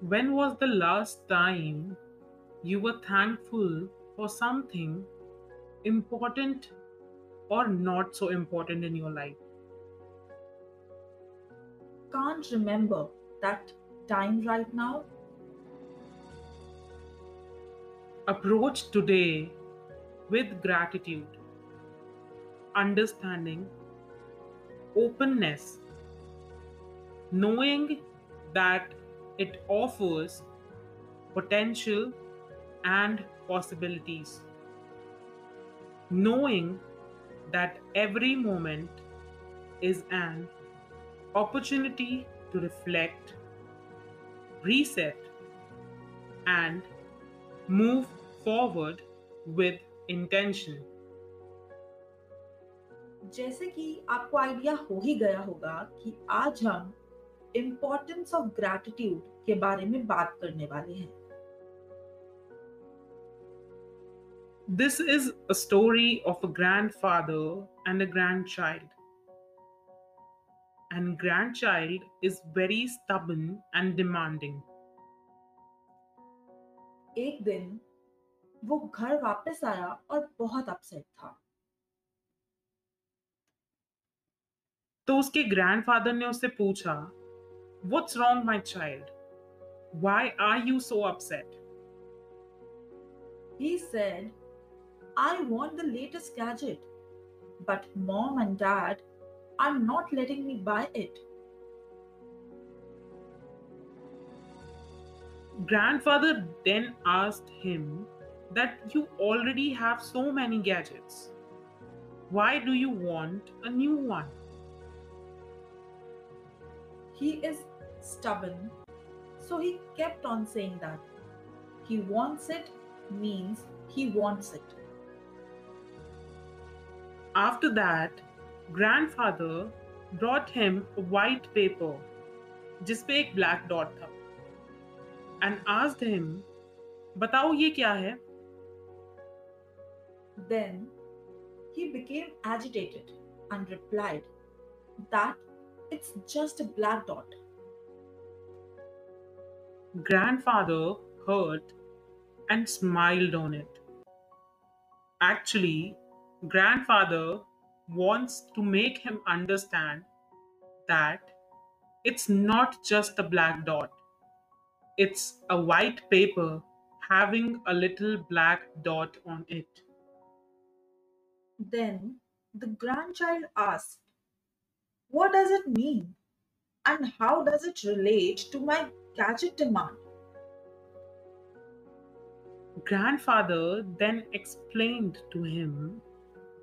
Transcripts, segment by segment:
When was the last time you were thankful for something important or not so important in your life? Can't remember that time right now. Approach today with gratitude, understanding, openness, knowing that it offers potential and possibilities, knowing that every moment is an opportunity to reflect, reset, and move forward with intention. जैसे कि आपको idea हो ही गया होगा कि आज हम importance of gratitude के बारे में बात करने वाले हैं This is a story of a grandfather and a grandchild. And grandchild is very stubborn and demanding. एक दिन वो घर वापस आया और बहुत अपसेट था तो उसके ग्रैंडफादर ने उससे पूछा What's wrong, my child? Why are you so upset? He said, I want the latest gadget, but mom and dad are not letting me buy it. Grandfather then asked him that you already have so many gadgets. Why do you want a new one? He is stubborn, so he kept on saying that. He wants it means he wants it. After that, grandfather brought him a white paper जिस पे एक black dot था and asked him बताओ ये क्या है Then he became agitated and replied that it's just a black dot. Grandfather heard and smiled on it. Actually, grandfather wants to make him understand that it's not just a black dot, it's a white paper having a little black dot on it. Then the grandchild asked, What does it mean? And how does it relate to my gadget demand? Grandfather then explained to him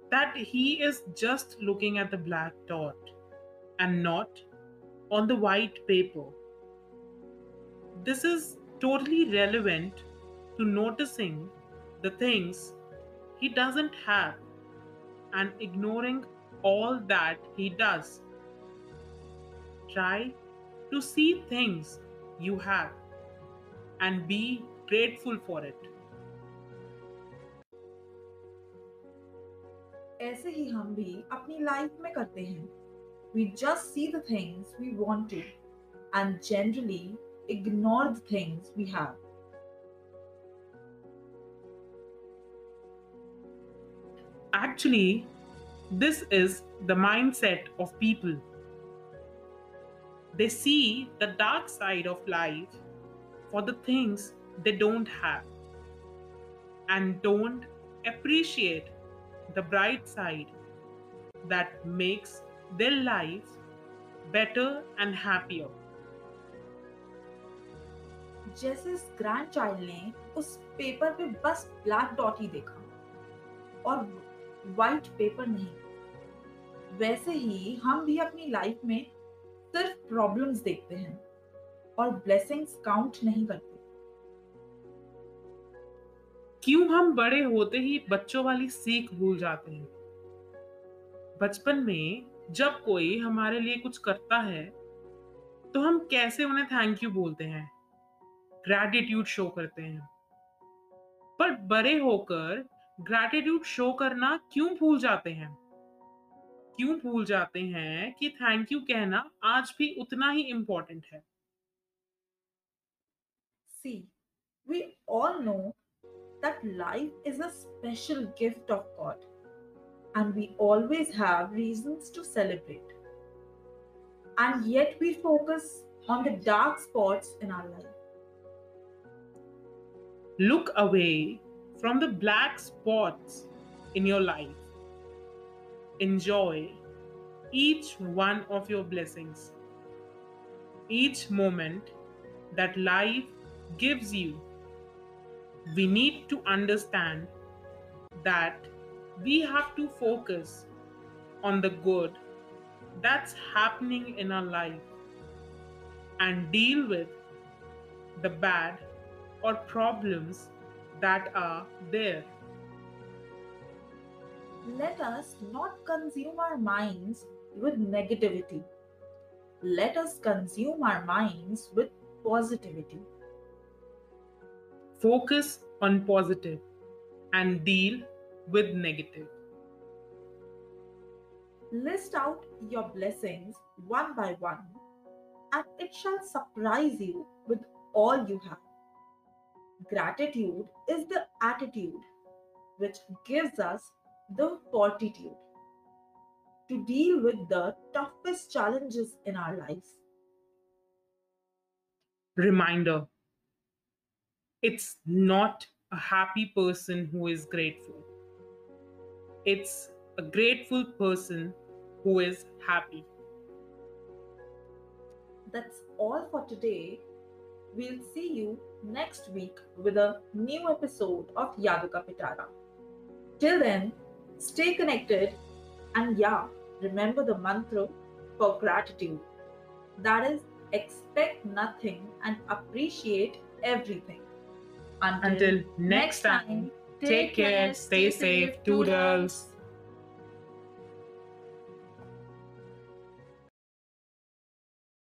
that he is just looking at the black dot and not on the white paper. This is totally relevant to noticing the things he doesn't have and ignoring all that he does. Try to see things you have and be grateful for it. ऐसे ही हम भी अपनी life में करते हैं we just see the things we want to and generally ignore the things we have Actually, this is the mindset of people. They see the dark side of life for the things they don't have and don't appreciate the bright side that makes their life better and happier. जैसे इस grand child ने उस paper पे बस black dot ही देखा और white paper नहीं वैसे ही हम भी अपनी लाइफ में सिर्फ़ प्रॉब्लम्स देखते हैं और ब्लेसिंग्स काउंट नहीं करते। क्यों हम बड़े होते ही बच्चों वाली सीख भूल जाते हैं? बचपन में जब कोई हमारे लिए कुछ करता है तो हम कैसे उन्हें थैंक यू बोलते हैं? ग्रैटिट्यूड शो करते हैं। पर बड़े होकर ग्रैटिट्यूड शो करना क्यों भूल जाते हैं? क्यों भूल जाते हैं कि थैंक यू कहना आज भी उतना ही इंपॉर्टेंट है? See we all know that life is a special gift of God and we always have reasons to celebrate and yet we focus on the dark spots in our life look away from the black spots in your life Enjoy each one of your blessings, each moment that life gives you. We need to understand that we have to focus on the good that's happening in our life and deal with the bad or problems that are there. Let us not consume our minds with negativity. Let us consume our minds with positivity. Focus on positive and deal with negative. List out your blessings one by one, and it shall surprise you with all you have. Gratitude is the attitude which gives us the fortitude to deal with the toughest challenges in our lives. Reminder it's not a happy person who is grateful, it's a grateful person who is happy. That's all for today. We'll see you next week with a new episode of Yaduka Pitara. Till then, stay connected and yeah, remember the mantra for gratitude. That is, expect nothing and appreciate everything. Until next time, take care, stay safe, toodles.